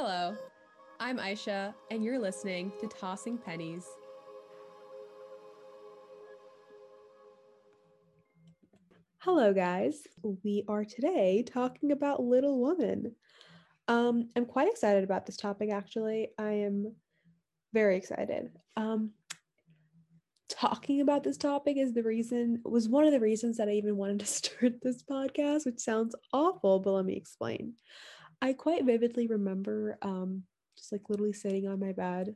Hello, I'm Aisha, and you're listening to Tossing Pennies. Hello, guys. We are today talking about Little Women. Um, I'm quite excited about this topic, actually. I am very excited. Um, talking about this topic is the reason was one of the reasons that I even wanted to start this podcast, which sounds awful, but let me explain. I quite vividly remember um, just like literally sitting on my bed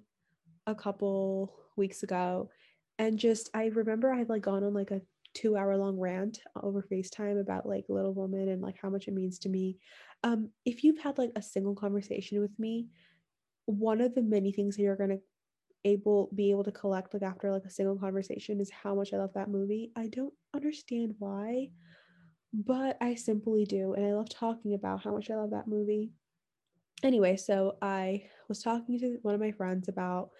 a couple weeks ago and just I remember I had like gone on like a two hour long rant over FaceTime about like Little Women and like how much it means to me. Um, if you've had like a single conversation with me, one of the many things that you're gonna able be able to collect like after like a single conversation is how much I love that movie. I don't understand why, but I simply do. And I love talking about how much I love that movie. Anyway, so I was talking to one of my friends about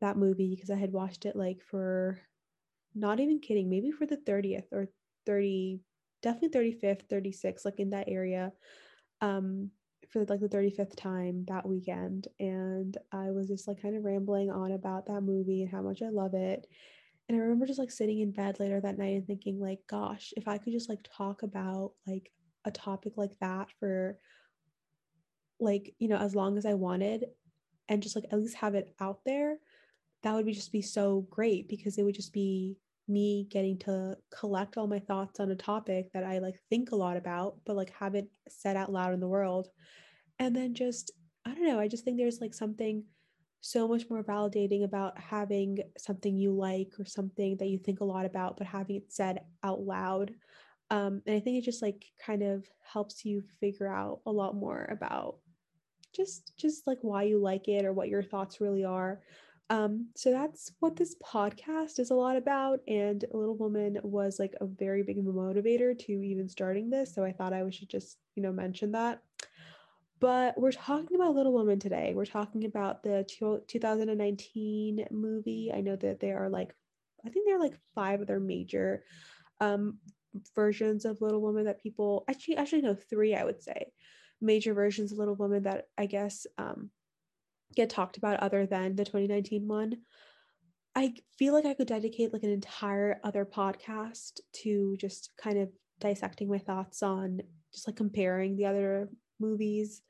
that movie because I had watched it like for not even kidding, maybe for the 30th or 30, definitely 35th, 36, like in that area. Um, for like the 35th time that weekend and I was just like kind of rambling on about that movie and how much I love it. And I remember just like sitting in bed later that night and thinking like gosh, if I could just like talk about like a topic like that for like, you know, as long as I wanted and just like at least have it out there, that would be just be so great because it would just be me getting to collect all my thoughts on a topic that I like think a lot about, but like have it said out loud in the world. And then just, I don't know, I just think there's like something so much more validating about having something you like or something that you think a lot about, but having it said out loud. Um, and I think it just like kind of helps you figure out a lot more about just just like why you like it or what your thoughts really are um, so that's what this podcast is a lot about. And Little Women was like a very big motivator to even starting this. So I thought I should just, you know, mention that. But we're talking about Little Women today. We're talking about the 2019 movie. I know that there are like, I think there are like five other major um, versions of Little Women that people actually, actually, no, three, I would say, major versions of Little Women that I guess um, get talked about other than the 2019 one. I feel like I could dedicate like an entire other podcast to just kind of dissecting my thoughts on just like comparing the other movies,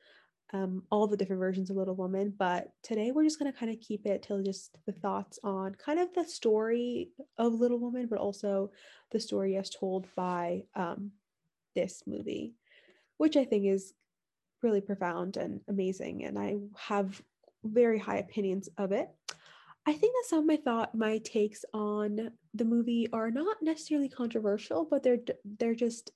um, all the different versions of Little Women. But today we're just going to kind of keep it to just the thoughts on kind of the story of Little Women, but also the story as told by um, this movie, which I think is really profound and amazing. And I have very high opinions of it. I think that some of my thought my takes on the movie are not necessarily controversial, but they're they're just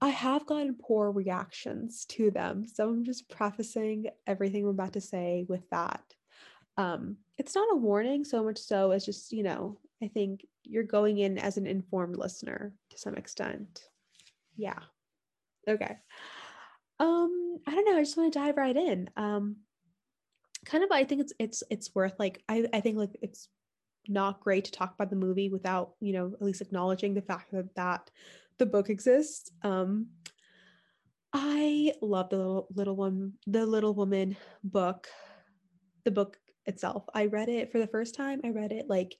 I have gotten poor reactions to them. So I'm just prefacing everything I'm about to say with that. Um, it's not a warning so much so as just, you know, I think you're going in as an informed listener to some extent. Yeah. Okay. Um, I don't know, I just want to dive right in. Um, kind of I think it's it's it's worth like I, I think like it's not great to talk about the movie without, you know, at least acknowledging the fact that that the book exists. Um I love the little little one the little women book, the book itself. I read it for the first time. I read it like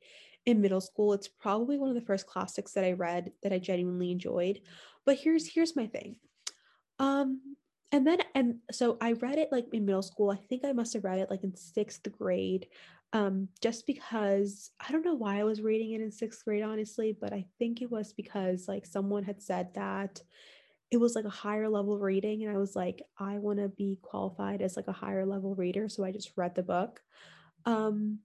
in middle school. It's probably one of the first classics that I read that I genuinely enjoyed. But here's here's my thing. Um and then and so i read it like in middle school i think i must have read it like in sixth grade um just because i don't know why i was reading it in sixth grade honestly but i think it was because like someone had said that it was like a higher level reading and i was like i want to be qualified as like a higher level reader so i just read the book. Um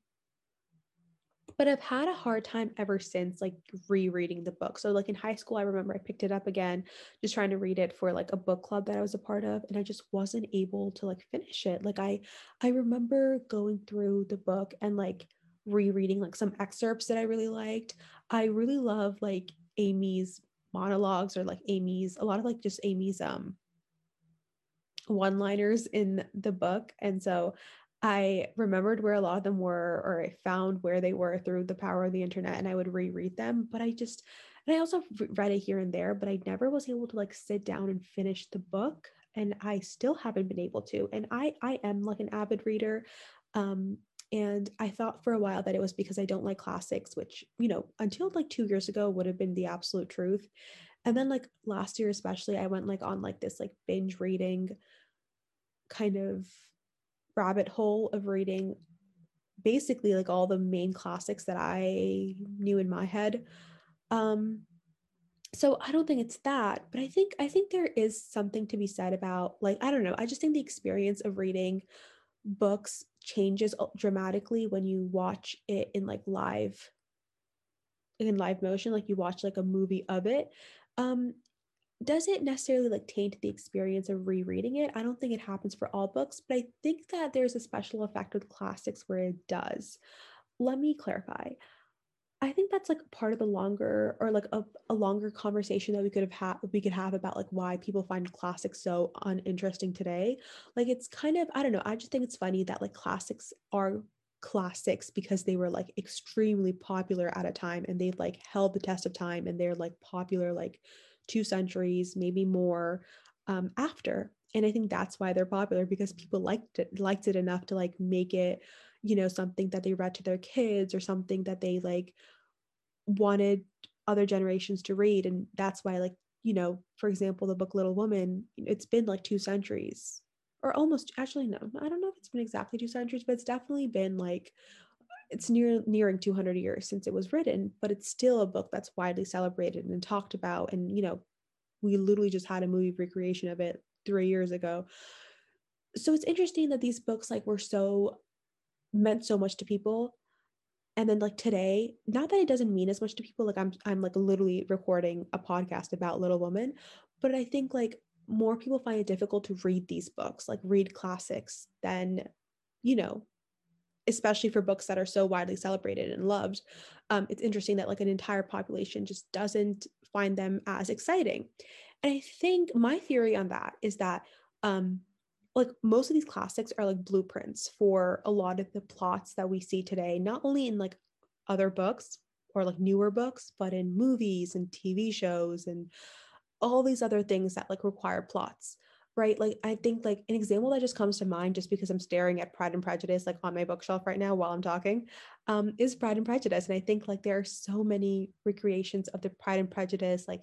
but I've had a hard time ever since like rereading the book. So like in high school I remember I picked it up again just trying to read it for like a book club that I was a part of and I just wasn't able to like finish it. Like I I remember going through the book and like rereading like some excerpts that I really liked. I really love like Amy's monologues or like Amy's a lot of like just Amy's um one liners in the book. And so I remembered where a lot of them were, or I found where they were through the power of the internet, and I would reread them. But I just, and I also read it here and there, but I never was able to like sit down and finish the book. And I still haven't been able to. And I I am like an avid reader. Um, and I thought for a while that it was because I don't like classics, which, you know, until like two years ago would have been the absolute truth. And then like last year, especially, I went like on like this like binge reading kind of rabbit hole of reading basically like all the main classics that I knew in my head. Um, so I don't think it's that, but I think I think there is something to be said about like I don't know. I just think the experience of reading books changes dramatically when you watch it in like live in live motion like you watch like a movie of it um does it necessarily like taint the experience of rereading it? I don't think it happens for all books but i think that there's a special effect with classics where it does. Let me clarify. I think that's like part of the longer or like a, a longer conversation that we could have had we could have about like why people find classics so uninteresting today. Like it's kind of I don't know, I just think it's funny that like classics are classics because they were like extremely popular at a time and they've like held the test of time and they're like popular like two centuries, maybe more um, after. And I think that's why they're popular because people liked it liked it enough to like make it you know something that they read to their kids or something that they like wanted other generations to read and that's why like you know for example the book little women it's been like two centuries or almost actually no i don't know if it's been exactly two centuries but it's definitely been like it's near nearing 200 years since it was written but it's still a book that's widely celebrated and talked about. And you know we literally just had a movie recreation of it three years ago. So it's interesting that these books like were so meant so much to people. And then like today not that it doesn't mean as much to people like i'm i'm like literally recording a podcast about little women but i think like more people find it difficult to read these books like read classics than you know especially for books that are so widely celebrated and loved um, it's interesting that like an entire population just doesn't find them as exciting. And i think my theory on that is that um, like most of these classics are like blueprints for a lot of the plots that we see today, not only in like other books or like newer books, but in movies and TV shows and all these other things that like require plots right like i think like an example that just comes to mind just because i'm staring at pride and prejudice like on my bookshelf right now while i'm talking um, is pride and prejudice and i think like there are so many recreations of the pride and prejudice like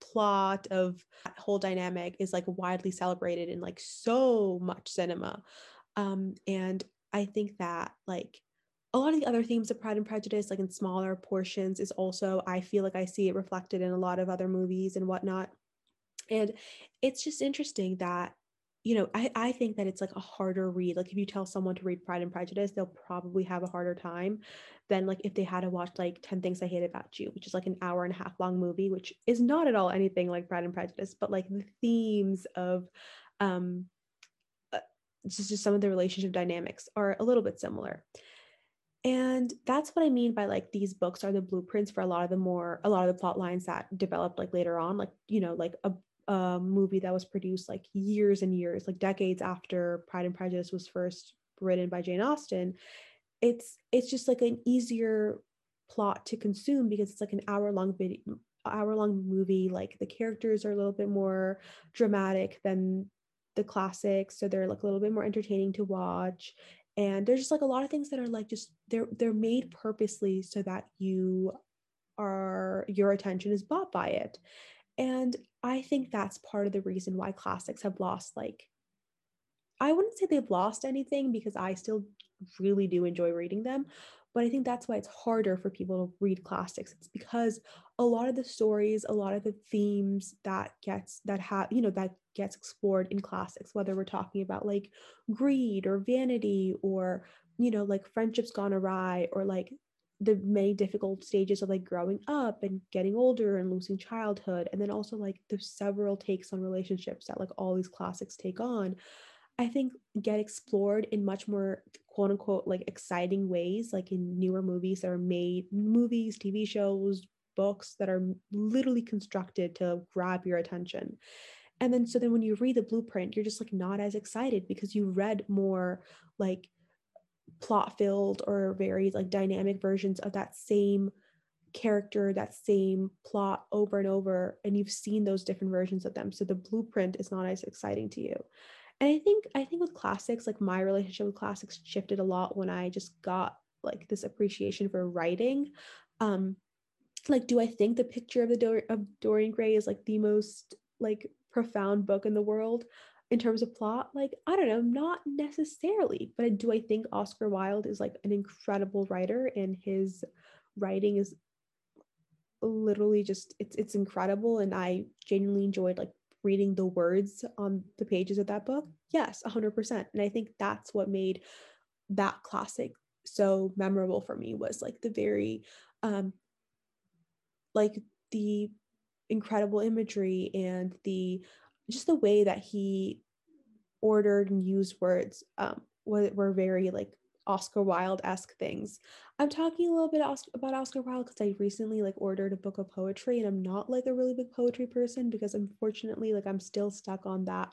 plot of that whole dynamic is like widely celebrated in like so much cinema um and i think that like a lot of the other themes of pride and prejudice like in smaller portions is also i feel like i see it reflected in a lot of other movies and whatnot and it's just interesting that you know, I, I think that it's like a harder read. Like if you tell someone to read Pride and Prejudice, they'll probably have a harder time than like if they had to watch like 10 Things I Hate About You, which is like an hour and a half long movie, which is not at all anything like Pride and Prejudice, but like the themes of um uh, just, just some of the relationship dynamics are a little bit similar. And that's what I mean by like these books are the blueprints for a lot of the more a lot of the plot lines that developed like later on, like you know, like a a movie that was produced like years and years, like decades after Pride and Prejudice was first written by Jane Austen. It's it's just like an easier plot to consume because it's like an hour long video hour long movie like the characters are a little bit more dramatic than the classics so they're like a little bit more entertaining to watch and there's just like a lot of things that are like just they're they're made purposely so that you are your attention is bought by it and I think that's part of the reason why classics have lost, like, I wouldn't say they've lost anything because I still really do enjoy reading them. But I think that's why it's harder for people to read classics. It's because a lot of the stories, a lot of the themes that gets that have, you know, that gets explored in classics, whether we're talking about like greed or vanity or, you know, like friendships gone awry or like the many difficult stages of like growing up and getting older and losing childhood and then also like the several takes on relationships that like all these classics take on i think get explored in much more quote unquote like exciting ways like in newer movies that are made movies tv shows books that are literally constructed to grab your attention. And then so then when you read the blueprint you're just like not as excited because you read more like plot filled or very like dynamic versions of that same character, that same plot over and over, and you've seen those different versions of them. So the blueprint is not as exciting to you. And I think I think with classics, like my relationship with classics shifted a lot when I just got like this appreciation for writing. Um, like, do I think the picture of the Dor- of Dorian Gray is like the most like profound book in the world in terms of plot? Like, I don't know, not necessarily. But do I think Oscar Wilde is like an incredible writer and his writing is literally just it's it's incredible and I genuinely enjoyed like reading the words on the pages of that book. Yes, 100%. And I think that's what made that classic so memorable for me was like the very um like the incredible imagery and the just the way that he ordered and used words um were, were very like Oscar Wilde esque things. I'm talking a little bit about Oscar Wilde because I recently like ordered a book of poetry and I'm not like a really big poetry person because unfortunately like I'm still stuck on that.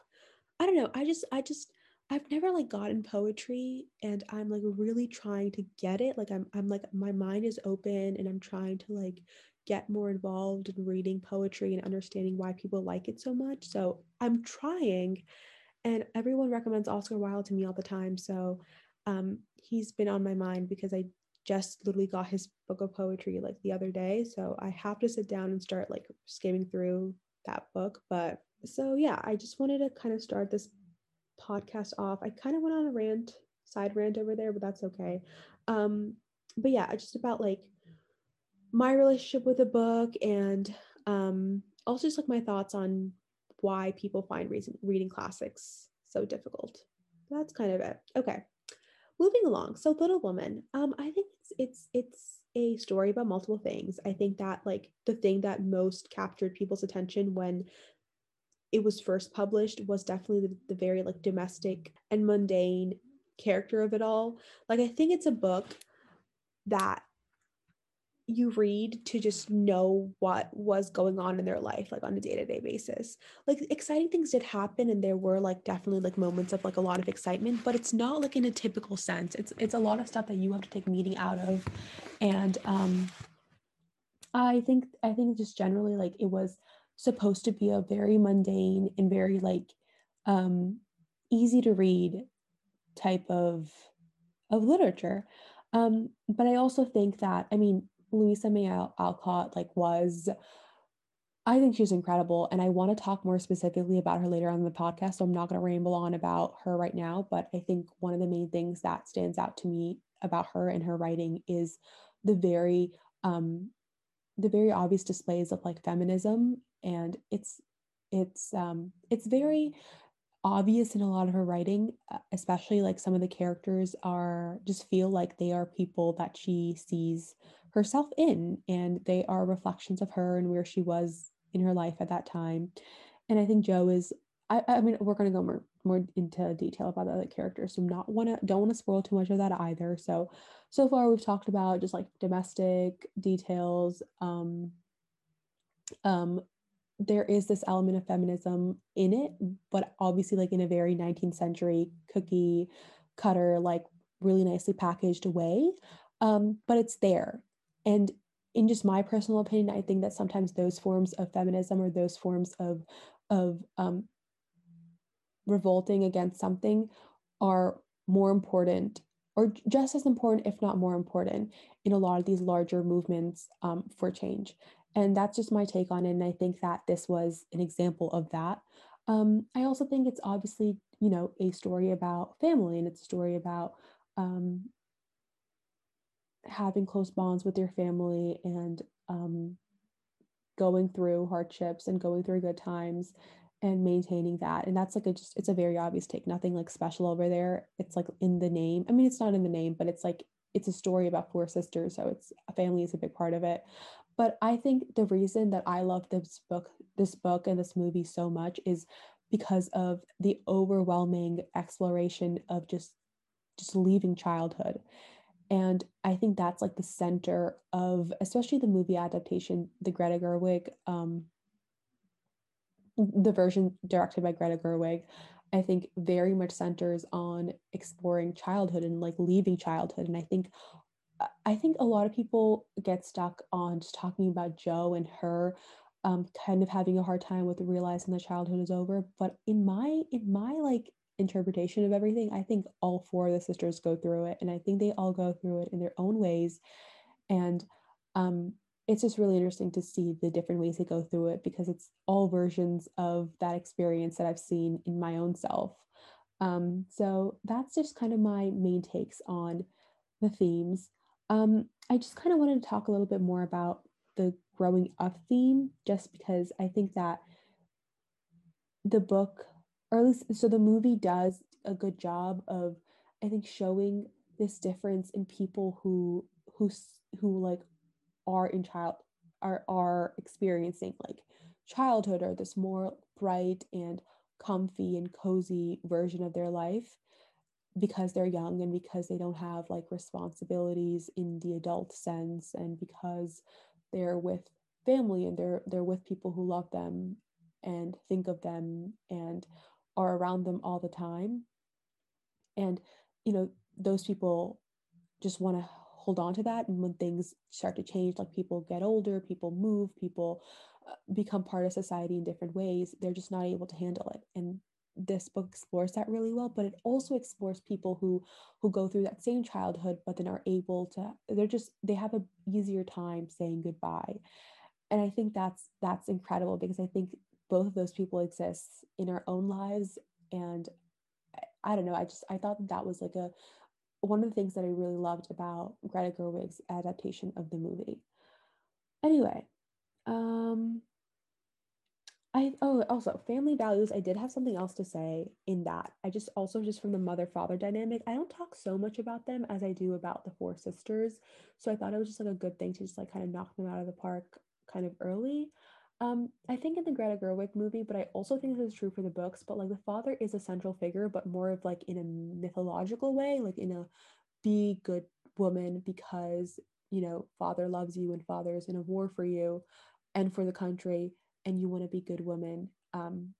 I don't know. I just I just I've never like gotten poetry and I'm like really trying to get it. Like I'm I'm like my mind is open and I'm trying to like get more involved in reading poetry and understanding why people like it so much. So I'm trying and everyone recommends Oscar Wilde to me all the time. So um, he's been on my mind because I just literally got his book of poetry like the other day. So I have to sit down and start like skimming through that book. But so yeah, I just wanted to kind of start this podcast off. I kind of went on a rant, side rant over there, but that's okay. Um, but yeah, just about like my relationship with the book and um also just like my thoughts on why people find reason, reading classics so difficult. That's kind of it. Okay. Moving along. So little women um i think it's it's it's a story about multiple things. I think that like the thing that most captured people's attention when it was first published was definitely the, the very like domestic and mundane character of it all. Like i think it's a book that you read to just know what was going on in their life like on a day-to-day basis. Like exciting things did happen and there were like definitely like moments of like a lot of excitement but it's not like in a typical sense. It's it's a lot of stuff that you have to take meaning out of and um i think i think just generally like it was supposed to be a very mundane and very like um easy to read type of of literature. Um but i also think that i mean Louisa May Alcott like was I think she's incredible and I want to talk more specifically about her later on in the podcast so I'm not going to ramble on about her right now but I think one of the main things that stands out to me about her and her writing is the very um the very obvious displays of like feminism and it's it's um it's very obvious in a lot of her writing, uh, especially like some of the characters are just feel like they are people that she sees herself in and they are reflections of her and where she was in her life at that time. And I think jo is I, I mean we're gonna go more more into detail about the other characters. So not wanna don't want to spoil too much of that either. So so far we've talked about just like domestic details, um um there is this element of feminism in it, but obviously like in a very 19th century cookie cutter, like really nicely packaged way. Um, but it's there. And in just my personal opinion, I think that sometimes those forms of feminism or those forms of of um, revolting against something are more important or just as important, if not more important, in a lot of these larger movements um, for change. And that's just my take on it. And I think that this was an example of that. Um, I also think it's obviously, you know, a story about family and it's a story about um, having close bonds with your family and um, going through hardships and going through good times and maintaining that. And that's like a just it's a very obvious take nothing like special over there. It's like in the name. I mean it's not in the name but it's like it's a story about four sisters so it's a family is a big part of it. But I think the reason that I love this book, this book and this movie so much is because of the overwhelming exploration of just just leaving childhood. And I think that's like the center of especially the movie adaptation, the Greta Gerwig, um, the version directed by Greta Gerwig, I think very much centers on exploring childhood and like leaving childhood. And I think I think a lot of people get stuck on just talking about Jo and her um, kind of having a hard time with realizing that childhood is over. But in my in my like interpretation of everything, I think all four of the sisters go through it, and I think they all go through it in their own ways. And um, it's just really interesting to see the different ways they go through it because it's all versions of that experience that I've seen in my own self. Um, so that's just kind of my main takes on the themes. Um, I just kind of wanted to talk a little bit more about the growing up theme, just because I think that the book, or at least so the movie does a good job of, I think, showing this difference in people who who who like are in child are are experiencing like childhood or this more bright and comfy and cozy version of their life because they're young and because they don't have like responsibilities in the adult sense and because they're with family and they're they're with people who love them and think of them and are around them all the time. And you know those people just want to hold on to that. And when things start to change like people get older people move people uh, become part of society in different ways they're just not able to handle it. And this book explores that really well but it also explores people who who go through that same childhood but then are able to they're just they have a easier time saying goodbye. And i think that's that's incredible because i think both of those people exist in our own lives and I, I don't know i just i thought that, that was like a one of the things that i really loved about greta gerwig's adaptation of the movie anyway um I oh also family values. I did have something else to say in that. I just also just from the mother father dynamic. I don't talk so much about them as I do about the four sisters. So I thought it was just like a good thing to just like kind of knock them out of the park kind of early. Um, I think in the Greta Gerwig movie, but I also think this is true for the books. But like the father is a central figure, but more of like in a mythological way, like in a be good woman because you know father loves you and father is in a war for you and for the country and you want to be good woman um,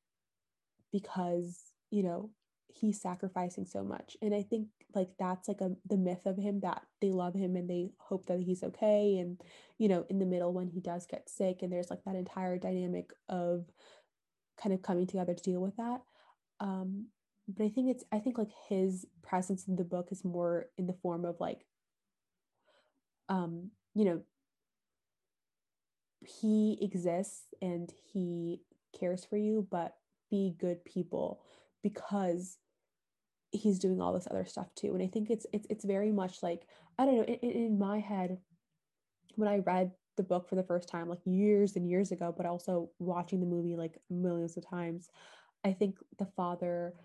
because you know he's sacrificing so much and i think like that's like a the myth of him that they love him and they hope that he's okay and you know in the middle when he does get sick and there's like that entire dynamic of kind of coming together to deal with that um but i think it's i think like his presence in the book is more in the form of like um you know he exists and he cares for you, but be good people because he's doing all this other stuff too. And I think it's it's it's very much like I don't know in, in my head when I read the book for the first time like years and years ago, but also watching the movie like millions of times, I think the father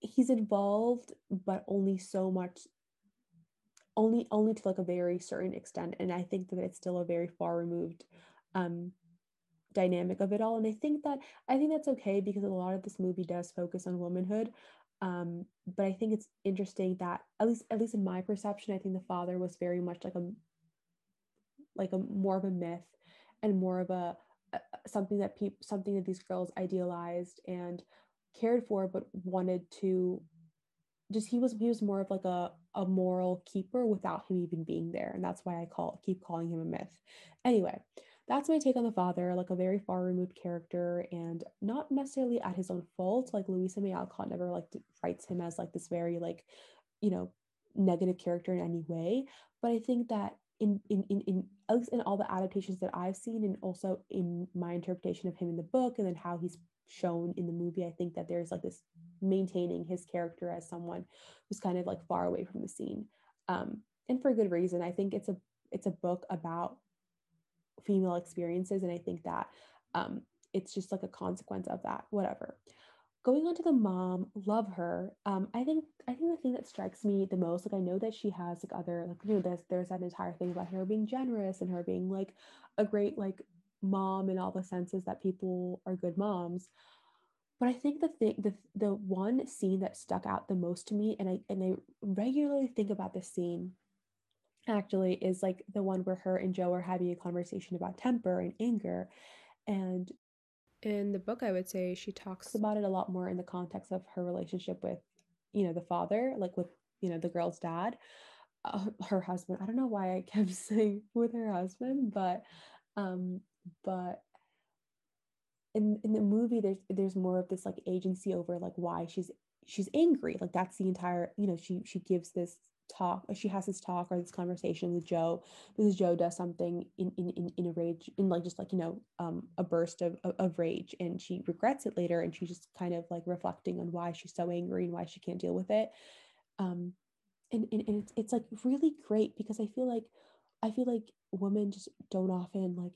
he's involved but only so much only only to like a very certain extent and i think that it's still a very far removed um dynamic of it all and i think that i think that's okay because a lot of this movie does focus on womanhood um but i think it's interesting that at least at least in my perception i think the father was very much like a like a more of a myth and more of a, a something that people something that these girls idealized and cared for but wanted to just he was he was more of like a a moral keeper without him even being there and that's why i call keep calling him a myth. Anyway that's my take on the father like a very far removed character and not necessarily at his own fault like louisa may alcott never like writes him as like this very like you know negative character in any way but i think that in in in, in at least in all the adaptations that i've seen and also in my interpretation of him in the book and then how he's shown in the movie i think that there's like this maintaining his character as someone who's kind of like far away from the scene um, and for good reason. I think it's a it's a book about female experiences and i think that um, it's just like a consequence of that whatever. Going on to the mom love her. Um, i think i think the thing that strikes me the most like i know that she has like other like you know there's there's that entire thing about her being generous and her being like a great like mom in all the senses that people are good moms. But I think the thing the the one scene that stuck out the most to me and I and I regularly think about this scene actually is like the one where her and Jo are having a conversation about temper and anger and in the book I would say she talks about it a lot more in the context of her relationship with you know the father like with you know the girl's dad uh, her husband. I don't know why I kept saying with her husband, but um, but in in the movie there's there's more of this like agency over like why she's she's angry. Like that's the entire, you know, she she gives this talk she has this talk or this conversation with jo because jo does something in in in, in a rage in like just like you know um a burst of, of, of rage and she regrets it later and she's just kind of like reflecting on why she's so angry and why she can't deal with it. Um and, and, and it's, it's like really great because i feel like i feel like women just don't often like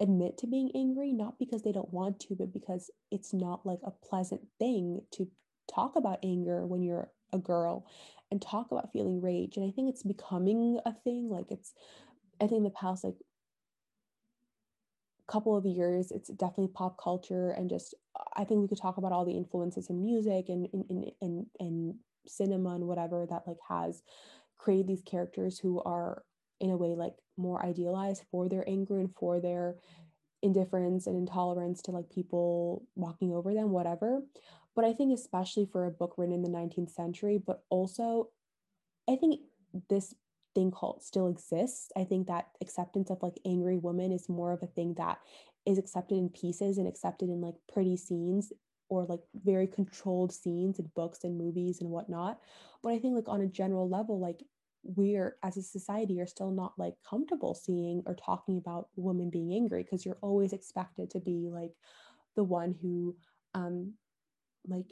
admit to being angry not because they don't want to but because it's not like a pleasant thing to talk about anger when you're a girl and talk about feeling rage and i think it's becoming a thing like it's i think the past like couple of years it's definitely pop culture and just i think we could talk about all the influences in music and in in, in, in cinema and whatever that like has created these characters who are in a way like more idealized for their anger and for their indifference and intolerance to like people walking over them whatever but i think especially for a book written in the 19th century but also i think this thing called still exists. I think that acceptance of like angry women is more of a thing that is accepted in pieces and accepted in like pretty scenes or like very controlled scenes in books and movies and whatnot. But i think like on a general level like we're as a society are still not like comfortable seeing or talking about women being angry because you're always expected to be like the one who um like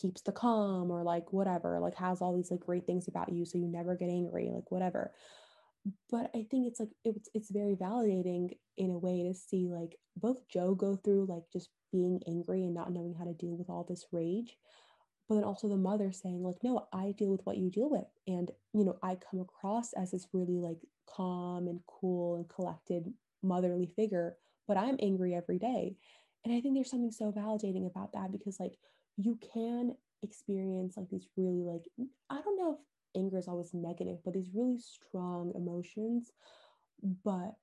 keeps the calm or like whatever like has all these like great things about you so you never get angry like whatever. But i think it's like it's it's very validating in a way to see like both jo go through like just being angry and not knowing how to deal with all this rage but then also the mother saying like no i deal with what you deal with. And you know i come across as this really like calm and cool and collected motherly figure but i'm angry every day. And i think there's something so validating about that because like you can experience like these really like i don't know if anger is always negative but these really strong emotions but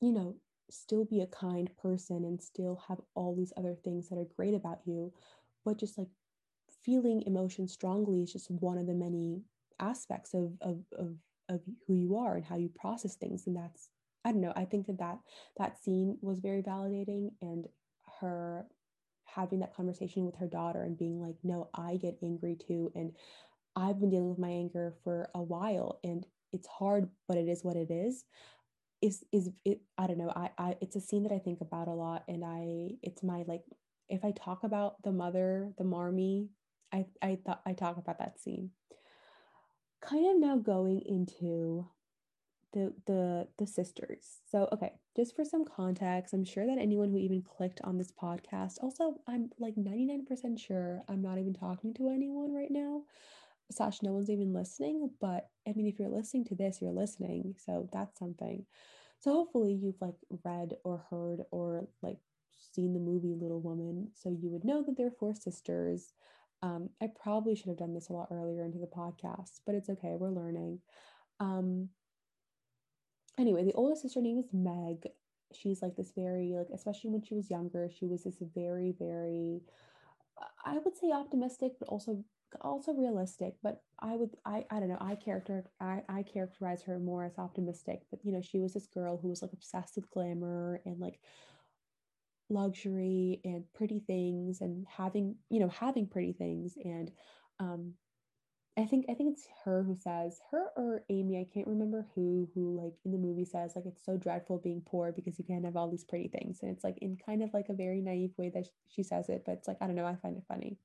you know still be a kind person and still have all these other things that are great about you but just like feeling emotion strongly is just one of the many aspects of, of, of, of who you are and how you process things. And that's, I don't know, I think that that, that scene was very validating and her having that conversation with her daughter and being like, no, I get angry too. And I've been dealing with my anger for a while and it's hard, but it is what it is. Is is it? I don't know. I, I it's a scene that I think about a lot, and I it's my like if I talk about the mother, the Marmee, I I thought I talk about that scene. Kind of now going into the the the sisters. So okay, just for some context, I'm sure that anyone who even clicked on this podcast, also I'm like 99% sure I'm not even talking to anyone right now. Sash, no one's even listening. But I mean, if you're listening to this, you're listening. So that's something. So hopefully you've like read or heard or like seen the movie Little Women. So you would know that they're four sisters. Um, I probably should have done this a lot earlier into the podcast, but it's okay. We're learning. Um, anyway, the oldest sister name is Meg. She's like this very, like, especially when she was younger, she was this very, very, I would say optimistic, but also also realistic. But i would i i don't know i character i i characterize her more as optimistic. But you know she was this girl who was like obsessed with glamour and like luxury and pretty things and having you know having pretty things. And um I think I think it's her who says her or Amy I can't remember who who like in the movie says like it's so dreadful being poor because you can't have all these pretty things. And it's like in kind of like a very naive way that she says it but it's like I don't know I find it funny.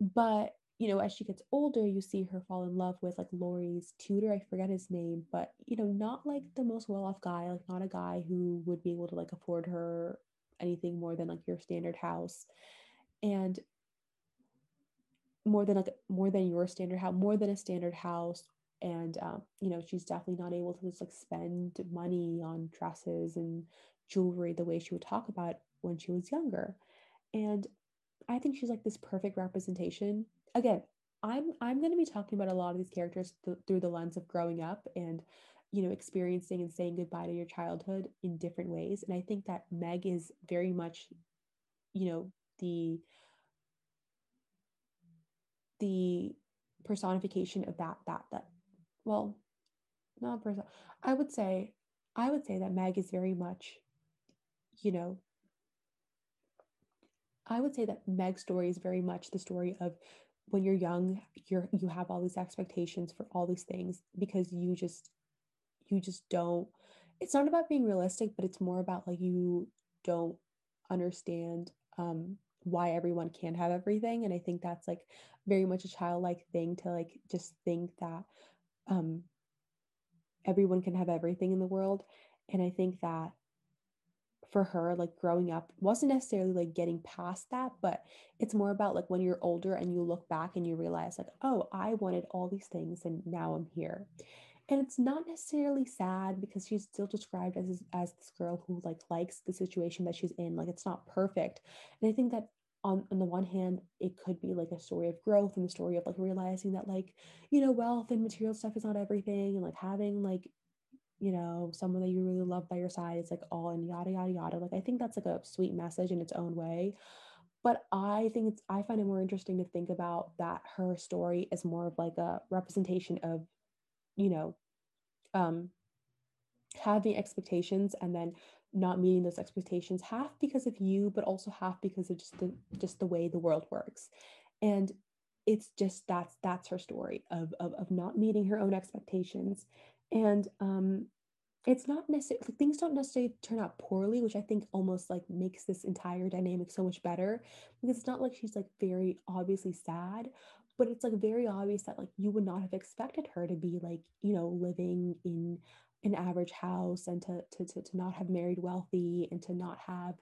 But you know as she gets older you see her fall in love with like Laurie's tutor I forget his name but you know not like the most well-off guy like not a guy who would be able to like afford her anything more than like your standard house. And more than like more than your standard house more than a standard house. And um, you know she's definitely not able to just like spend money on dresses and jewelry the way she would talk about when she was younger. And i think she's like this perfect representation. Again i'm i'm going to be talking about a lot of these characters th- through the lens of growing up and you know experiencing and saying goodbye to your childhood in different ways. And i think that meg is very much you know the the personification of that that that well not person i would say i would say that meg is very much you know i would say that meg's story is very much the story of when you're young you're you have all these expectations for all these things because you just you just don't it's not about being realistic but it's more about like you don't understand um why everyone can't have everything and i think that's like very much a childlike thing to like just think that um everyone can have everything in the world and i think that for her like growing up wasn't necessarily like getting past that but it's more about like when you're older and you look back and you realize like oh i wanted all these things and now i'm here. And it's not necessarily sad because she's still described as as this girl who like likes the situation that she's in like it's not perfect and i think that on, on the one hand it could be like a story of growth and the story of like realizing that like you know wealth and material stuff is not everything and like having like you know someone that you really love by your side is like all and yada yada yada. Like i think that's like a sweet message in its own way. But i think it's i find it more interesting to think about that her story is more of like a representation of you know um having expectations and then not meeting those expectations half because of you but also half because of just the just the way the world works. And it's just that's that's her story of of, of not meeting her own expectations. And um it's not necessarily things don't necessarily turn out poorly which i think almost like makes this entire dynamic so much better. Because it's not like she's like very obviously sad but it's like very obvious that like you would not have expected her to be like you know living in an average house and to, to, to, to not have married wealthy and to not have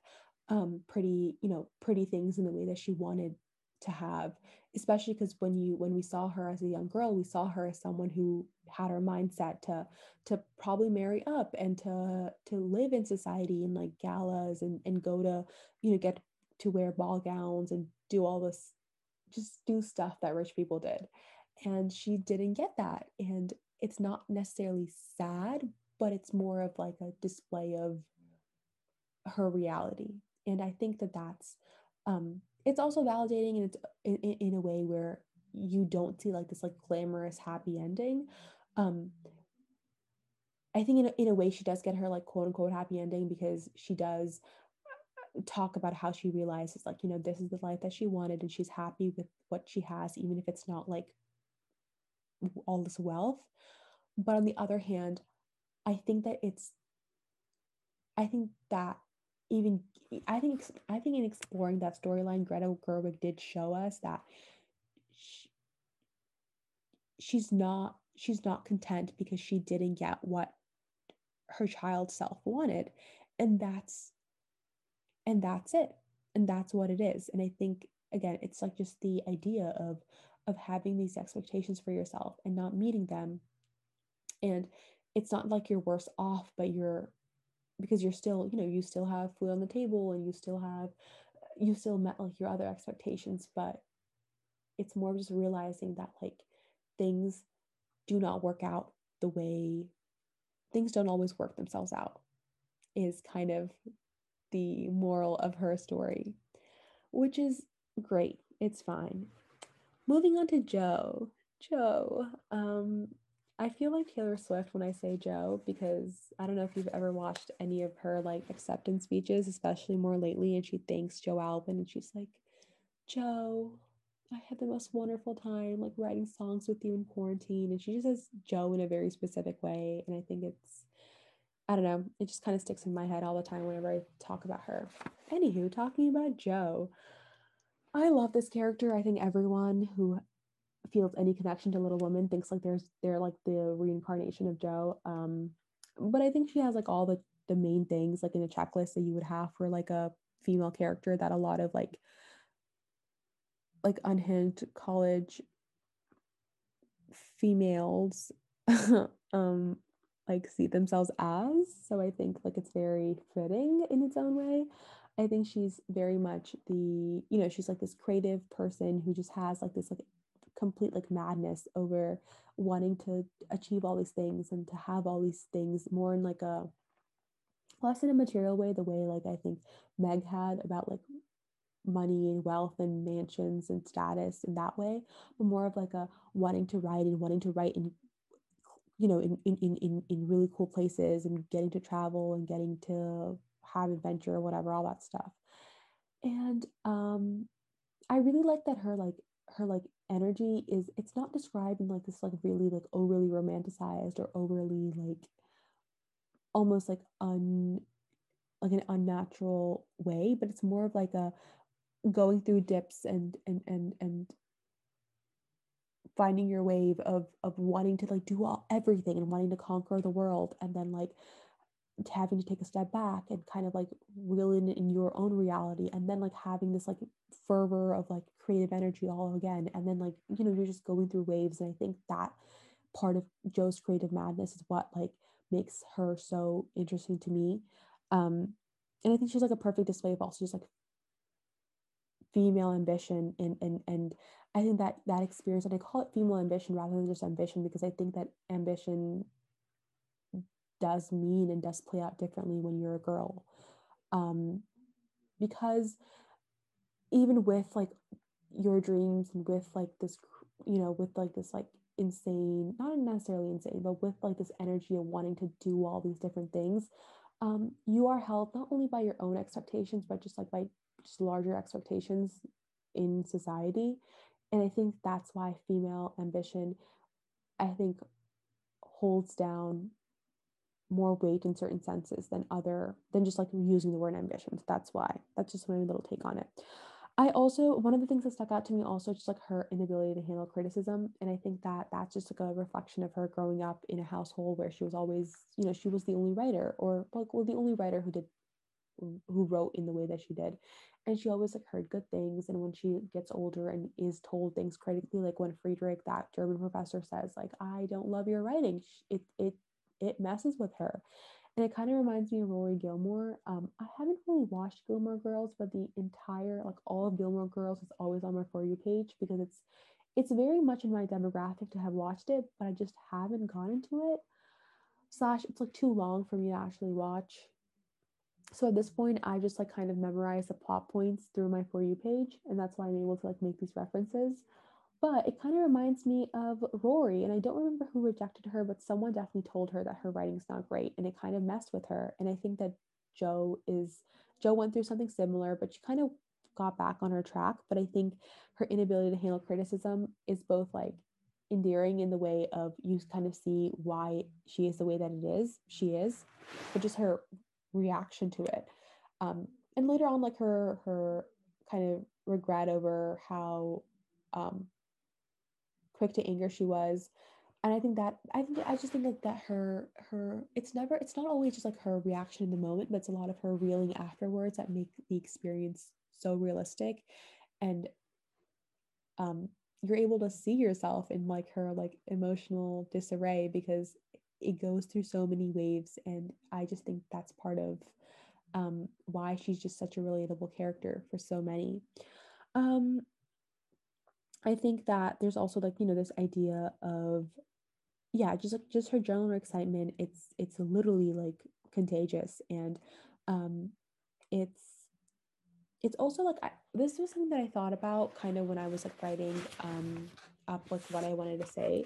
um, pretty, you know, pretty things in the way that she wanted to have especially because when you when we saw her as a young girl we saw her as someone who had her mindset to to probably marry up and to to live in society and like galas and and go to you know get to wear ball gowns and do all this just do stuff that rich people did. And she didn't get that. And it's not necessarily sad, but it's more of like a display of her reality. And I think that that's um it's also validating and it's in, in a way where you don't see like this like glamorous happy ending. Um I think in a, in a way she does get her like quote unquote happy ending because she does talk about how she realizes like you know this is the life that she wanted and she's happy with what she has even if it's not like all this wealth. But on the other hand, I think that it's, I think that even, I think, I think in exploring that storyline, Greta Gerwig did show us that she, she's not, she's not content because she didn't get what her child self wanted. And that's, and that's it. And that's what it is. And I think, again, it's like just the idea of, of having these expectations for yourself and not meeting them. And it's not like you're worse off, but you're because you're still, you know, you still have food on the table and you still have you still met like your other expectations, but it's more just realizing that like things do not work out the way things don't always work themselves out is kind of the moral of her story, which is great. It's fine. Moving on to Jo. Jo. Um, I feel like Taylor Swift when I say Joe because I don't know if you've ever watched any of her like acceptance speeches, especially more lately, and she thanks Joe Alwyn and she's like, Joe, I had the most wonderful time like writing songs with you in quarantine. And she just says Joe in a very specific way. And I think it's, I don't know, it just kind of sticks in my head all the time whenever I talk about her. Anywho, talking about Jo. I love this character. I think everyone who feels any connection to Little Women thinks like there's they're like the reincarnation of Jo. Um, but I think she has like all the the main things like in a checklist that you would have for like a female character that a lot of like like unhinged college females um like see themselves as so i think like it's very fitting in its own way I think she's very much the, you know, she's like this creative person who just has like this like complete like madness over wanting to achieve all these things and to have all these things more in like a less in a material way, the way like I think Meg had about like money and wealth and mansions and status in that way, but more of like a wanting to write and wanting to write in you know in in in in really cool places and getting to travel and getting to have adventure or whatever all that stuff. And um i really like that her like her like energy is it's not described in like this like really like overly romanticized or overly like almost like un like an unnatural way but it's more of like a going through dips and and and and finding your wave of of wanting to like do all everything and wanting to conquer the world and then like having to take a step back and kind of like reeling in your own reality and then like having this like fervor of like creative energy all again and then like you know you're just going through waves and i think that part of jo's creative madness is what like makes her so interesting to me um and i think she's like a perfect display of also just like female ambition and and and I think that that experience, and I call it female ambition rather than just ambition because I think that ambition does mean and does play out differently when you're a girl. Um, because even with like your dreams and with like this, you know, with like this like insane, not necessarily insane, but with like this energy of wanting to do all these different things, um, you are held not only by your own expectations, but just like by just larger expectations in society. And I think that's why female ambition, I think, holds down more weight in certain senses than other than just like using the word ambition. So that's why. That's just my little take on it. I also one of the things that stuck out to me also just like her inability to handle criticism, and I think that that's just like a reflection of her growing up in a household where she was always, you know, she was the only writer or like well the only writer who did who wrote in the way that she did, and she always like heard good things and when she gets older and is told things critically like when friedrich that german professor says like i don't love your writing it it it messes with her. And it kind of reminds me of rory gilmore. Um, i haven't really watched gilmore girls but the entire like all of gilmore girls is always on my for you page because it's it's very much in my demographic to have watched it but i just haven't gone into it. Slash it's like too long for me to actually watch. So at this point i just like kind of memorize the plot points through my for you page and that's why i'm able to like make these references but it kind of reminds me of rory and i don't remember who rejected her but someone definitely told her that her writing's not great and it kind of messed with her and i think that Jo is Jo went through something similar but she kind of got back on her track but i think her inability to handle criticism is both like endearing in the way of you kind of see why she is the way that it is she is but just her reaction to it. Um, and later on like her her kind of regret over how um, quick to anger she was. And i think that i think i just think like that her her it's never it's not always just like her reaction in the moment but it's a lot of her reeling afterwards that make the experience so realistic. And um you're able to see yourself in like her like emotional disarray because it goes through so many waves. And i just think that's part of um, why she's just such a relatable character for so many. Um, i think that there's also like you know this idea of yeah just like just her general excitement it's it's literally like contagious. And um it's it's also like I, this was something that i thought about kind of when i was like writing um up like what i wanted to say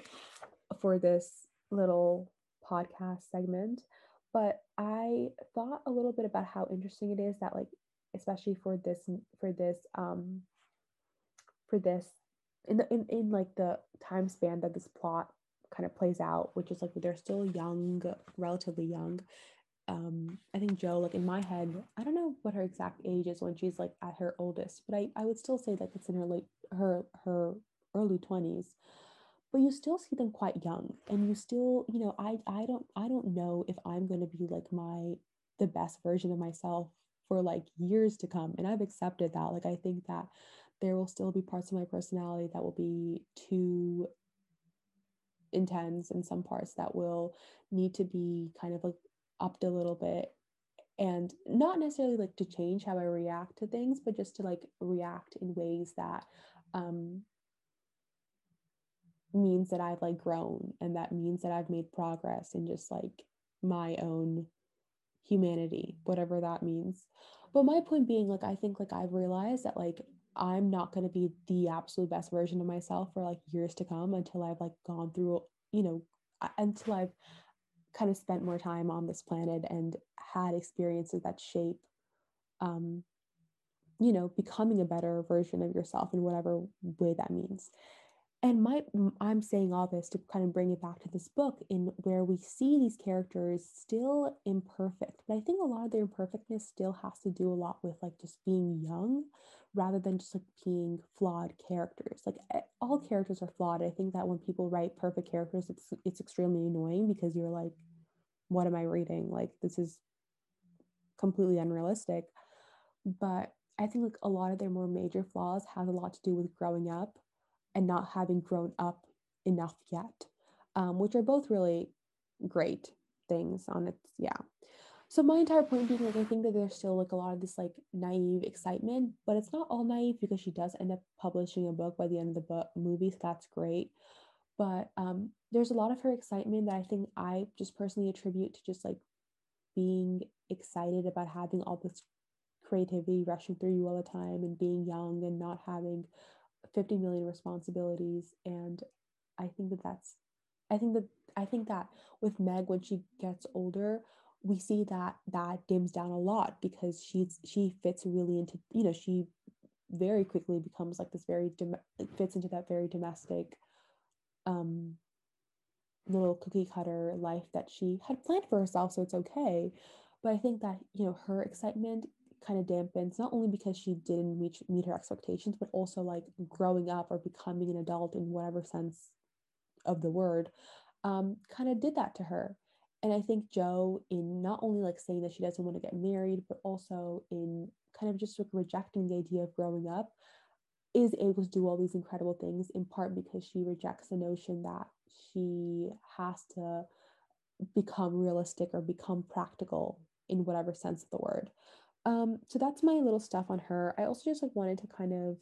for this little podcast segment. But i thought a little bit about how interesting it is that like especially for this for this um for this in the in, in like the time span that this plot kind of plays out which is like they're still young relatively young. Um i think Jo, like in my head i don't know what her exact age is when she's like at her oldest but i i would still say that it's in her late her her early 20s but you still see them quite young and you still you know i i don't i don't know if i'm going to be like my the best version of myself for like years to come and i've accepted that. Like i think that there will still be parts of my personality that will be too intense and some parts that will need to be kind of like upped a little bit and not necessarily like to change how i react to things but just to like react in ways that um means that I've like grown and that means that I've made progress in just like my own humanity, whatever that means. but my point being like i think like i've realized that like i'm not going to be the absolute best version of myself for like years to come until i've like gone through you know until i've kind of spent more time on this planet and had experiences that shape um you know becoming a better version of yourself in whatever way that means and my i'm saying all this to kind of bring it back to this book in where we see these characters still imperfect but i think a lot of their imperfectness still has to do a lot with like just being young rather than just like being flawed characters. Like eh, all characters are flawed i think that when people write perfect characters it's it's extremely annoying because you're like what am i reading? Like this is completely unrealistic. But i think like a lot of their more major flaws has a lot to do with growing up and not having grown up enough yet, um, which are both really great things on its, yeah. So my entire point being like I think that there's still like a lot of this like naive excitement, but it's not all naive because she does end up publishing a book by the end of the book movie, so that's great. But um, there's a lot of her excitement that I think I just personally attribute to just like being excited about having all this creativity rushing through you all the time and being young and not having 50 million responsibilities and i think that that's i think that i think that with meg when she gets older we see that that dims down a lot because she's she fits really into you know she very quickly becomes like this very fits into that very domestic um little cookie cutter life that she had planned for herself so it's okay. But i think that you know her excitement kind of dampens not only because she didn't meet, meet her expectations but also like growing up or becoming an adult in whatever sense of the word um, kind of did that to her. And i think Jo, in not only like saying that she doesn't want to get married but also in kind of just like rejecting the idea of growing up is able to do all these incredible things in part because she rejects the notion that she has to become realistic or become practical in whatever sense of the word um, so that's my little stuff on her. I also just like wanted to kind of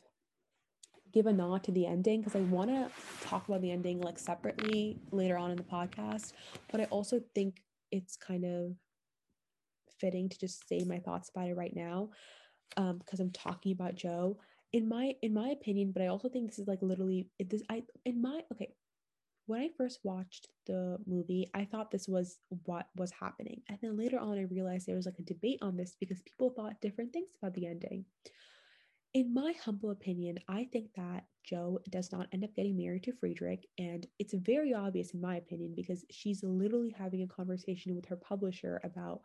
give a nod to the ending because I want to talk about the ending like separately later on in the podcast, but I also think it's kind of fitting to just say my thoughts about it right now um because I'm talking about Jo in my in my opinion but I also think this is like literally this I in my okay when I first watched the movie, I thought this was what was happening. And then later on, I realized there was like a debate on this because people thought different things about the ending. In my humble opinion, I think that Jo does not end up getting married to Friedrich. And it's very obvious, in my opinion, because she's literally having a conversation with her publisher about,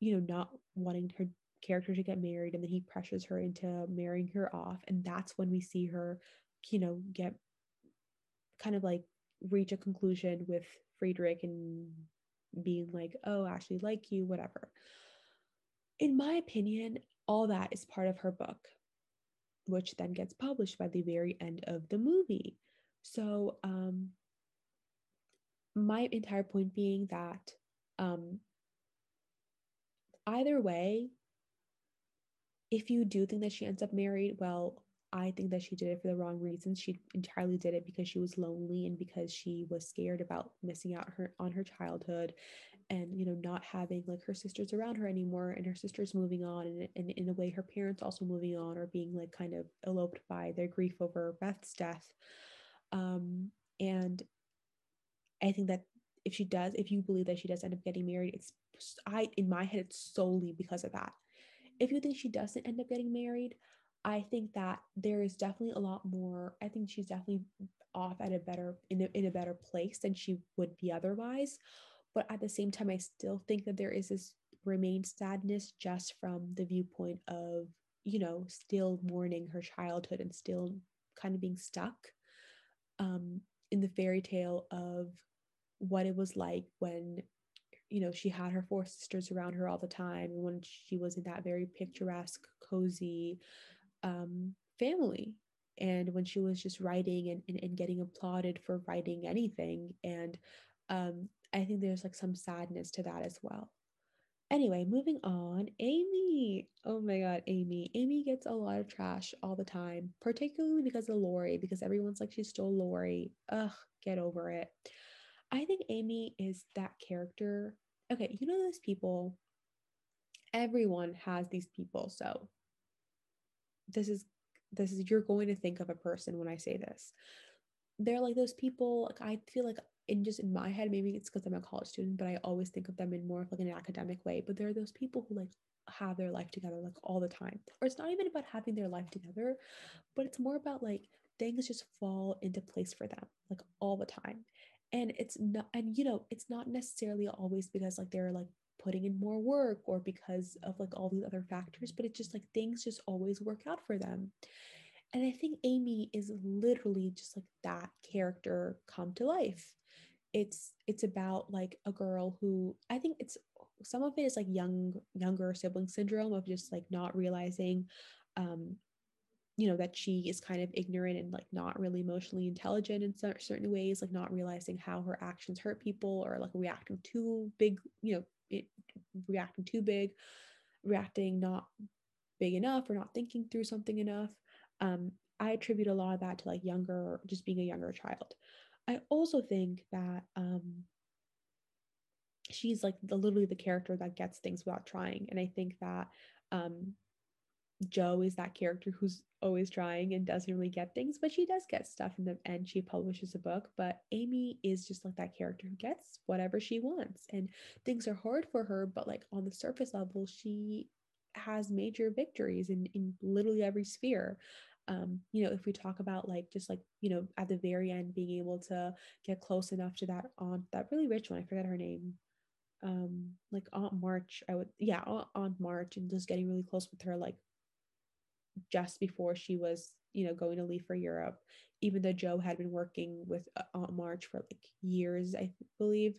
you know, not wanting her character to get married. And then he pressures her into marrying her off. And that's when we see her, you know, get kind of like reach a conclusion with Friedrich and being like, oh, Ashley, like you, whatever. In my opinion, all that is part of her book, which then gets published by the very end of the movie. So, um, my entire point being that um, either way, if you do think that she ends up married, well, I think that she did it for the wrong reasons. She entirely did it because she was lonely and because she was scared about missing out her on her childhood and you know not having like her sisters around her anymore and her sisters moving on and, and in a way her parents also moving on or being like kind of eloped by their grief over Beth's death. Um, and I think that if she does, if you believe that she does end up getting married, it's I in my head it's solely because of that. If you think she doesn't end up getting married, I think that there is definitely a lot more. I think she's definitely off at a better in a, in a better place than she would be otherwise. But at the same time, I still think that there is this remained sadness just from the viewpoint of you know still mourning her childhood and still kind of being stuck um, in the fairy tale of what it was like when you know she had her four sisters around her all the time when she was in that very picturesque cozy um, family. And when she was just writing and, and, and getting applauded for writing anything. And um, i think there's like some sadness to that as well. Anyway moving on. Amy. Oh my god amy. Amy gets a lot of trash all the time particularly because of laurie because everyone's like she stole laurie ugh get over it. I think amy is that character. Okay you know those people? Everyone has these people. So this is this is you're going to think of a person when I say this. They're like those people, like I feel like in just in my head, maybe it's because I'm a college student, but I always think of them in more of like an academic way. But there are those people who like have their life together like all the time. Or it's not even about having their life together, but it's more about like things just fall into place for them like all the time. And it's not and you know, it's not necessarily always because like they're like putting in more work or because of like all these other factors, but it's just like things just always work out for them. And I think Amy is literally just like that character come to life. It's it's about like a girl who I think it's some of it is like young younger sibling syndrome of just like not realizing um you know that she is kind of ignorant and like not really emotionally intelligent in certain ways like not realizing how her actions hurt people or like reacting too big you know it, reacting too big reacting not big enough or not thinking through something enough. Um, i attribute a lot of that to like younger just being a younger child. I also think that um, she's like the literally the character that gets things without trying. And i think that um, Jo is that character who's always trying and doesn't really get things, but she does get stuff in the end. She publishes a book, but Amy is just like that character who gets whatever she wants. And things are hard for her, but like on the surface level, she has major victories in, in literally every sphere. Um, you know, if we talk about like just like, you know, at the very end being able to get close enough to that aunt, that really rich one, I forget her name. Um, like Aunt March, I would yeah, Aunt March and just getting really close with her, like just before she was, you know, going to leave for Europe, even though jo had been working with uh, Aunt March for like years, I believe.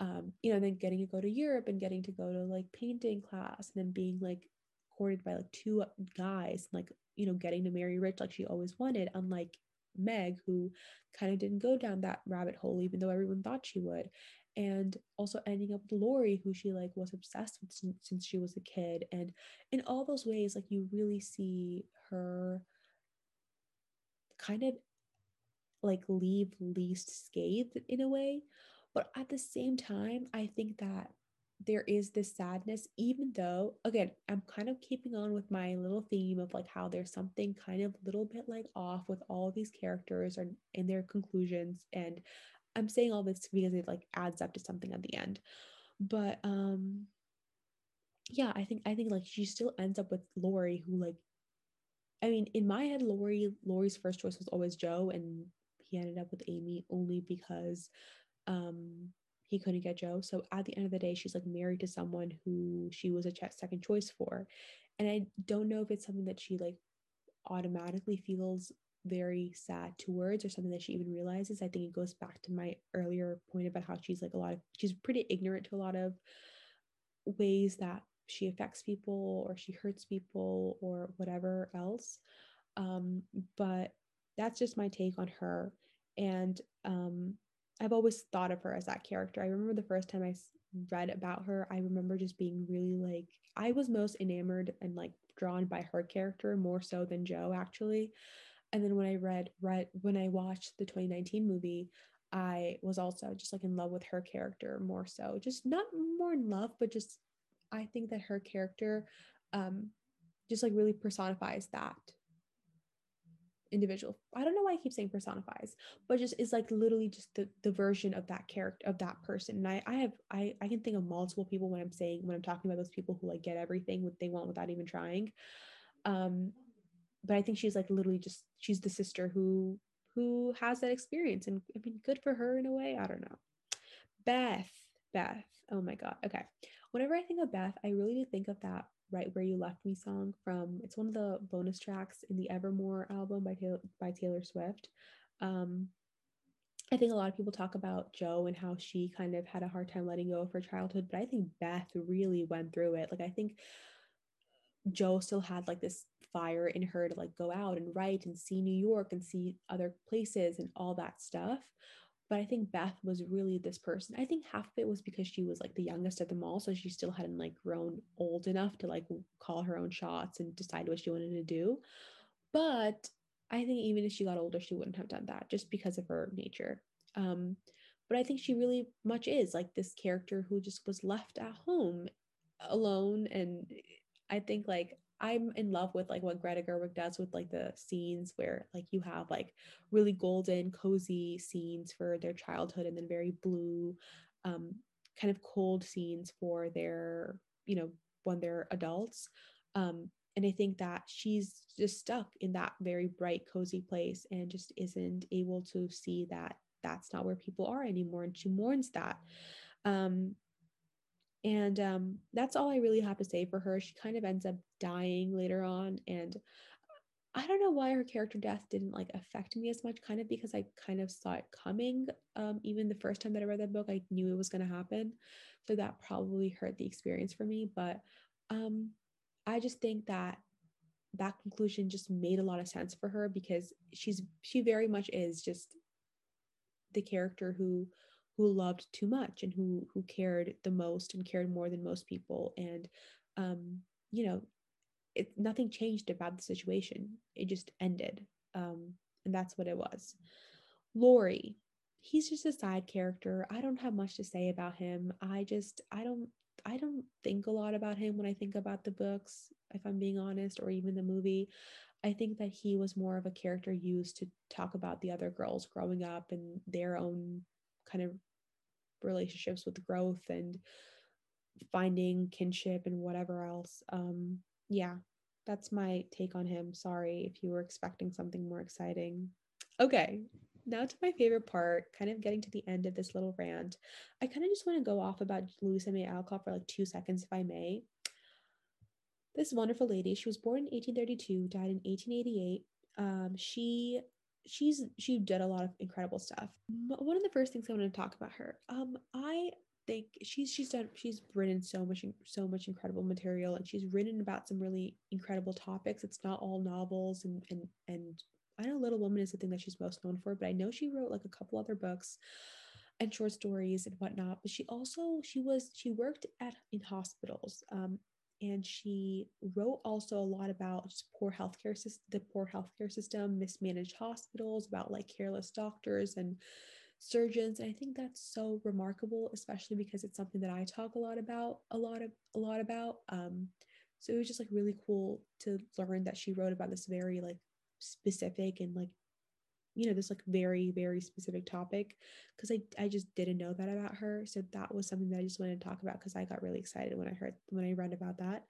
Um, you know, then getting to go to Europe and getting to go to like painting class and then being like courted by like two guys, like, you know, getting to marry rich like she always wanted, unlike Meg, who kind of didn't go down that rabbit hole, even though everyone thought she would and also ending up with Laurie, who she like was obsessed with since, since she was a kid. And in all those ways, like you really see her kind of like leave least scathed in a way. But at the same time, I think that there is this sadness, even though, again, I'm kind of keeping on with my little theme of like how there's something kind of little bit like off with all these characters and in their conclusions. And I'm saying all this because it like adds up to something at the end. But um yeah, I think I think like she still ends up with Laurie who like I mean, in my head, Laurie Laurie's first choice was always Jo and he ended up with Amy only because um he couldn't get Jo. So at the end of the day, she's like married to someone who she was a second choice for. And I don't know if it's something that she like automatically feels very sad towards or something that she even realizes. I think it goes back to my earlier point about how she's like a lot of she's pretty ignorant to a lot of ways that she affects people or she hurts people or whatever else. Um, but that's just my take on her. And um, I've always thought of her as that character. I remember the first time I read about her, I remember just being really like, I was most enamored and like drawn by her character more so than Jo, actually and then when I read read when I watched the 2019 movie, I was also just like in love with her character more so. Just not more in love, but just I think that her character um just like really personifies that individual. I don't know why I keep saying personifies, but just is like literally just the, the version of that character of that person. And I, I have I, I can think of multiple people when I'm saying when I'm talking about those people who like get everything what they want without even trying. Um but I think she's like literally just she's the sister who who has that experience and I mean good for her in a way. I don't know. Beth, Beth. Oh my god. Okay. Whenever I think of Beth, I really do think of that right where you left me song from it's one of the bonus tracks in the Evermore album by Taylor by Taylor Swift. Um I think a lot of people talk about Jo and how she kind of had a hard time letting go of her childhood, but I think Beth really went through it. Like I think Jo still had like this fire in her to like go out and write and see New York and see other places and all that stuff. But I think Beth was really this person. I think half of it was because she was like the youngest of them all. So she still hadn't like grown old enough to like call her own shots and decide what she wanted to do. But I think even if she got older, she wouldn't have done that just because of her nature. Um, but I think she really much is like this character who just was left at home alone and i think like i'm in love with like what greta gerwig does with like the scenes where like you have like really golden cozy scenes for their childhood and then very blue um kind of cold scenes for their you know when they're adults. Um and i think that she's just stuck in that very bright cozy place and just isn't able to see that that's not where people are anymore and she mourns that. Um and um, that's all I really have to say for her. She kind of ends up dying later on. And I don't know why her character death didn't like affect me as much, kind of because I kind of saw it coming. Um, even the first time that I read that book, I knew it was going to happen. So that probably hurt the experience for me. But um, I just think that that conclusion just made a lot of sense for her because she's she very much is just the character who who loved too much and who who cared the most and cared more than most people. And um you know it nothing changed about the situation. It just ended. Um and that's what it was. Laurie he's just a side character. I don't have much to say about him. I just I don't I don't think a lot about him when I think about the books if I'm being honest or even the movie. I think that he was more of a character used to talk about the other girls growing up and their own kind of relationships with growth and finding kinship and whatever else. Um, yeah, that's my take on him. Sorry if you were expecting something more exciting. Okay, now to my favorite part, kind of getting to the end of this little rant. I kind of just want to go off about Louisa May Alcott for like two seconds, if I may. This wonderful lady, she was born in 1832, died in 1888. Um, she she's she did a lot of incredible stuff. But One of the first things I want to talk about her. Um, I think she's she's done she's written so much so much incredible material and she's written about some really incredible topics. It's not all novels and and and I know Little Woman is the thing that she's most known for, but I know she wrote like a couple other books and short stories and whatnot. But she also she was she worked at in hospitals. Um, and she wrote also a lot about poor healthcare the poor healthcare system, mismanaged hospitals, about like careless doctors and surgeons. And I think that's so remarkable, especially because it's something that I talk a lot about, a lot of a lot about. Um, so it was just like really cool to learn that she wrote about this very like specific and like you know this like very very specific topic because I, I just didn't know that about her so that was something that i just wanted to talk about because i got really excited when i heard when i read about that.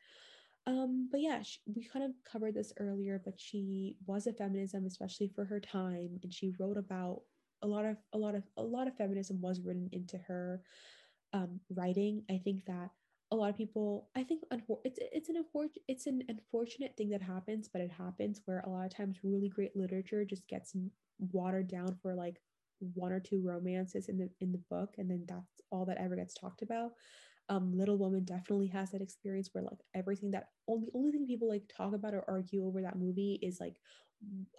Um but yeah she, we kind of covered this earlier but she was a feminism especially for her time and she wrote about a lot of a lot of a lot of feminism was written into her um writing. I think that a lot of people i think it's it's an it's an unfortunate thing that happens but it happens where a lot of times really great literature just gets watered down for like one or two romances in the in the book and then that's all that ever gets talked about. Um little woman definitely has that experience where like everything that only only thing people like talk about or argue over that movie is like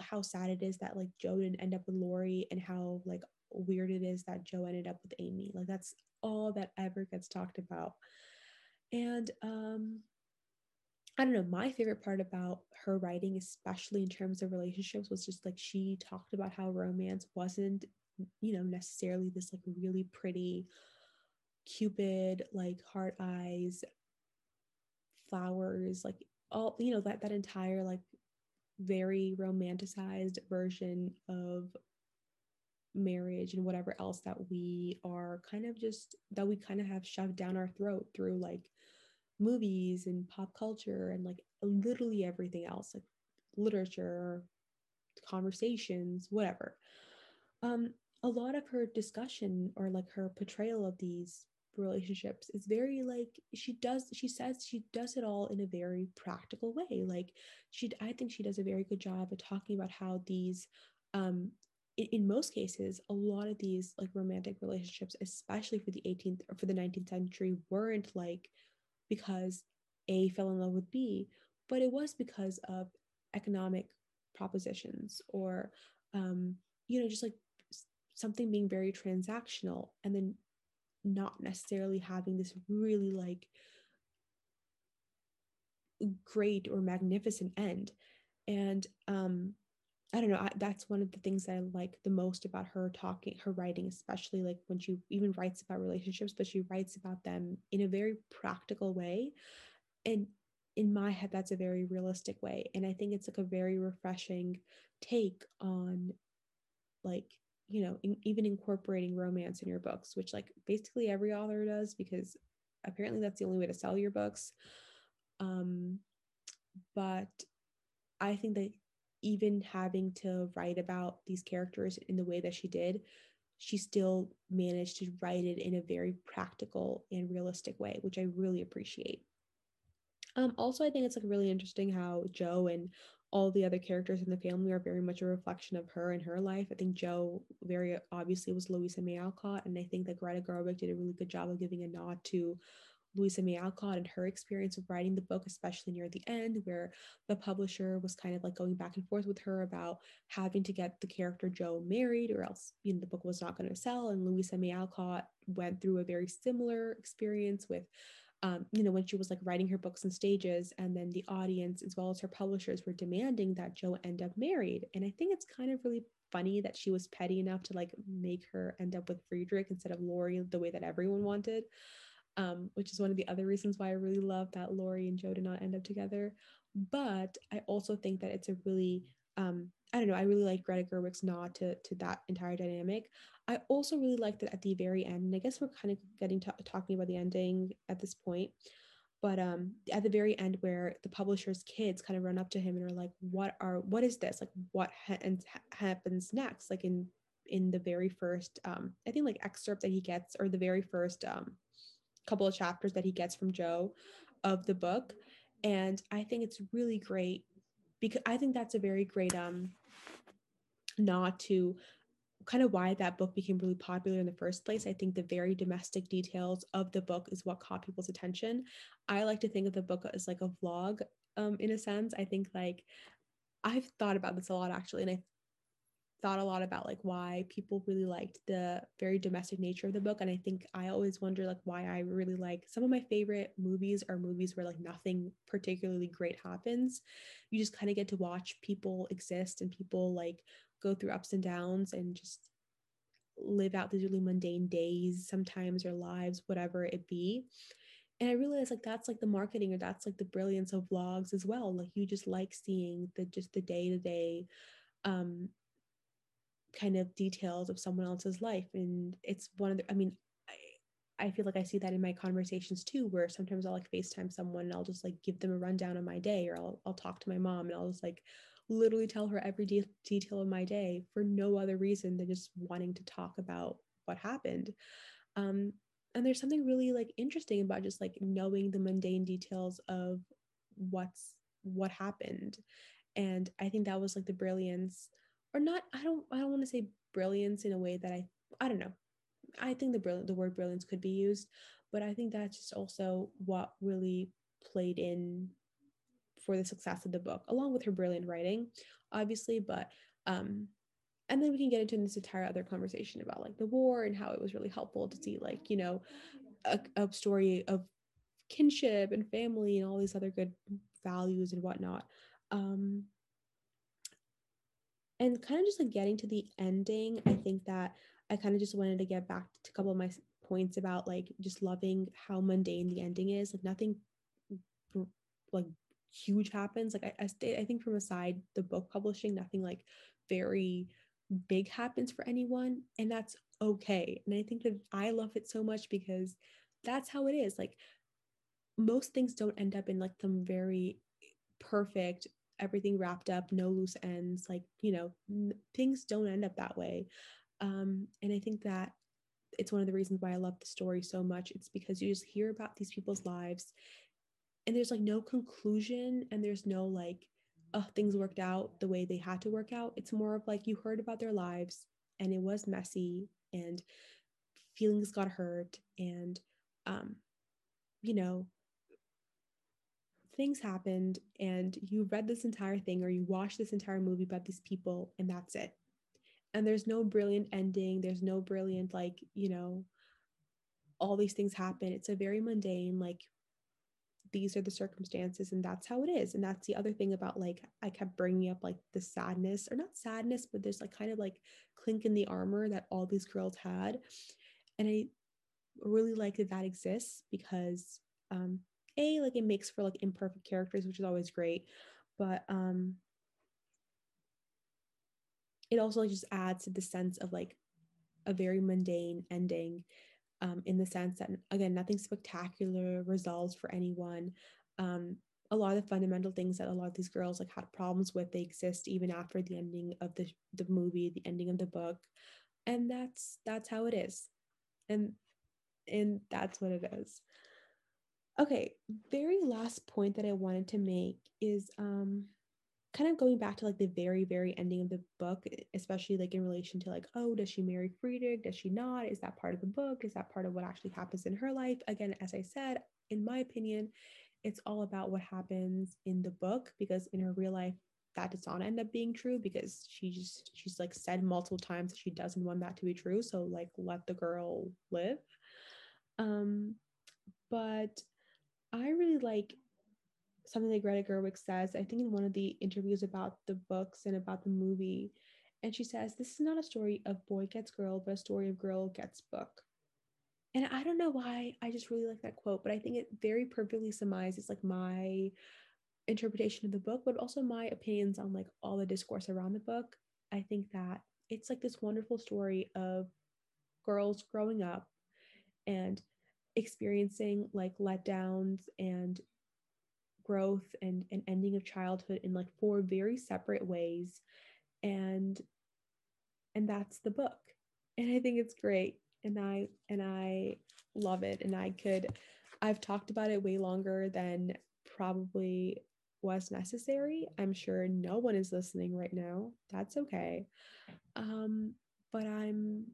how sad it is that like jo didn't end up with laurie and how like weird it is that jo ended up with amy. Like that's all that ever gets talked about. And um I don't know, my favorite part about her writing, especially in terms of relationships, was just like she talked about how romance wasn't, you know, necessarily this like really pretty cupid, like heart eyes, flowers, like all, you know, that that entire like very romanticized version of marriage and whatever else that we are kind of just that we kind of have shoved down our throat through like movies and pop culture and like literally everything else, like literature, conversations, whatever. Um, a lot of her discussion or like her portrayal of these relationships is very like she does she says she does it all in a very practical way like she i think she does a very good job of talking about how these um in, most cases a lot of these like romantic relationships especially for the 18th or for the 19th century weren't like because A fell in love with B, but it was because of economic propositions or, um, you know, just like something being very transactional and then not necessarily having this really like great or magnificent end. And um, I don't know. I, that's one of the things that I like the most about her talking, her writing, especially like when she even writes about relationships, but she writes about them in a very practical way. And in my head, that's a very realistic way. And I think it's like a very refreshing take on like, you know, in, even incorporating romance in your books, which like basically every author does because apparently that's the only way to sell your books. Um, but I think that even having to write about these characters in the way that she did, she still managed to write it in a very practical and realistic way, which I really appreciate. Um, also, I think it's like really interesting how Jo and all the other characters in the family are very much a reflection of her and her life. I think Jo very obviously was Louisa May Alcott, and I think that Greta Gerwig did a really good job of giving a nod to Louisa May Alcott and her experience of writing the book, especially near the end, where the publisher was kind of like going back and forth with her about having to get the character Jo married, or else you know the book was not going to sell. And Louisa May Alcott went through a very similar experience with. Um, you know, when she was like writing her books in stages, and then the audience as well as her publishers were demanding that Jo end up married. And I think it's kind of really funny that she was petty enough to like make her end up with Friedrich instead of Laurie the way that everyone wanted um, which is one of the other reasons why I really love that Laurie and Jo did not end up together. But I also think that it's a really, um, I don't know, I really like Greta Gerwig's nod to, to that entire dynamic. I also really like that at the very end, and I guess we're kind of getting to talking about the ending at this point, but um, at the very end where the publisher's kids kind of run up to him and are like, what are, what is this? Like what ha- happens next? Like in, in the very first, um, I think like excerpt that he gets or the very first um, couple of chapters that he gets from Jo of the book. And I think it's really great because I think that's a very great um nod to kind of why that book became really popular in the first place. I think the very domestic details of the book is what caught people's attention. I like to think of the book as like a vlog um in a sense. I think like I've thought about this a lot actually and I thought a lot about like why people really liked the very domestic nature of the book and i think i always wonder like why i really like some of my favorite movies are movies where like nothing particularly great happens. You just kind of get to watch people exist and people like go through ups and downs and just live out these really mundane days sometimes or lives whatever it be. And i realized like that's like the marketing or that's like the brilliance of vlogs as well. Like you just like seeing the just the day to day um kind of details of someone else's life and it's one of the i mean I, feel like i see that in my conversations too where sometimes i'll like facetime someone and i'll just like give them a rundown of my day or i'll, I'll talk to my mom and i'll just like literally tell her every de- detail of my day for no other reason than just wanting to talk about what happened. Um, and there's something really like interesting about just like knowing the mundane details of what's what happened. And i think that was like the brilliance or not i don't i don't want to say brilliance in a way that i i don't know. I think the brilliant the word brilliance could be used but i think that's just also what really played in for the success of the book along with her brilliant writing obviously but um and then we can get into this entire other conversation about like the war and how it was really helpful to see like you know a, a story of kinship and family and all these other good values and whatnot. Um and kind of just like getting to the ending i think that i kind of just wanted to get back to a couple of my points about like just loving how mundane the ending is like nothing like huge happens like I, I, stay, I think from aside the book publishing nothing like very big happens for anyone and that's okay and i think that i love it so much because that's how it is like most things don't end up in like some very perfect everything wrapped up, no loose ends. Like, you know, n- things don't end up that way. Um, and I think that it's one of the reasons why I love the story so much. It's because you just hear about these people's lives and there's like no conclusion and there's no like, oh, things worked out the way they had to work out. It's more of like you heard about their lives and it was messy and feelings got hurt and um, you know, things happened and you read this entire thing or you watched this entire movie about these people and that's it. And there's no brilliant ending. There's no brilliant like you know all these things happen. It's a very mundane like these are the circumstances and that's how it is. And that's the other thing about like i kept bringing up like the sadness or not sadness but there's like kind of like clink in the armor that all these girls had. And i really like that that exists because um a like it makes for like imperfect characters which is always great but um it also like just adds to the sense of like a very mundane ending um, in the sense that again nothing spectacular resolves for anyone. Um, a lot of the fundamental things that a lot of these girls like had problems with they exist even after the ending of the the movie the ending of the book and that's that's how it is. And and that's what it is okay very last point that i wanted to make is um kind of going back to like the very very ending of the book especially like in relation to like oh does she marry friedrich? Does she not? Is that part of the book? Is that part of what actually happens in her life? Again as i said in my opinion it's all about what happens in the book because in her real life that does not end up being true because she just she's like said multiple times that she doesn't want that to be true so like let the girl live. Um but i really like something that Greta Gerwig says, I think in one of the interviews about the books and about the movie. And she says, This is not a story of boy gets girl, but a story of girl gets book. And I don't know why I just really like that quote, but I think it very perfectly summarizes like my interpretation of the book, but also my opinions on like all the discourse around the book. I think that it's like this wonderful story of girls growing up and experiencing like letdowns and growth and an ending of childhood in like four very separate ways. And and that's the book. And i think it's great. And i and i love it. And i could i've talked about it way longer than probably was necessary. I'm sure no one is listening right now. That's okay. Um but i'm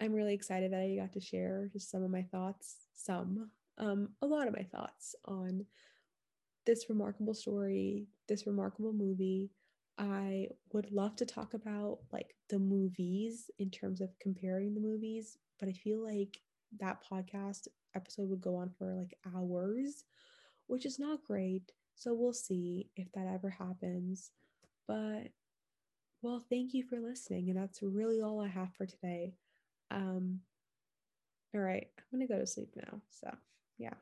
i'm really excited that i got to share just some of my thoughts some um a lot of my thoughts on this remarkable story, this remarkable movie. I would love to talk about like the movies in terms of comparing the movies, but I feel like that podcast episode would go on for like hours, which is not great. So we'll see if that ever happens. But well, thank you for listening. And that's really all I have for today. Um, all right, I'm to go to sleep now. So, yeah.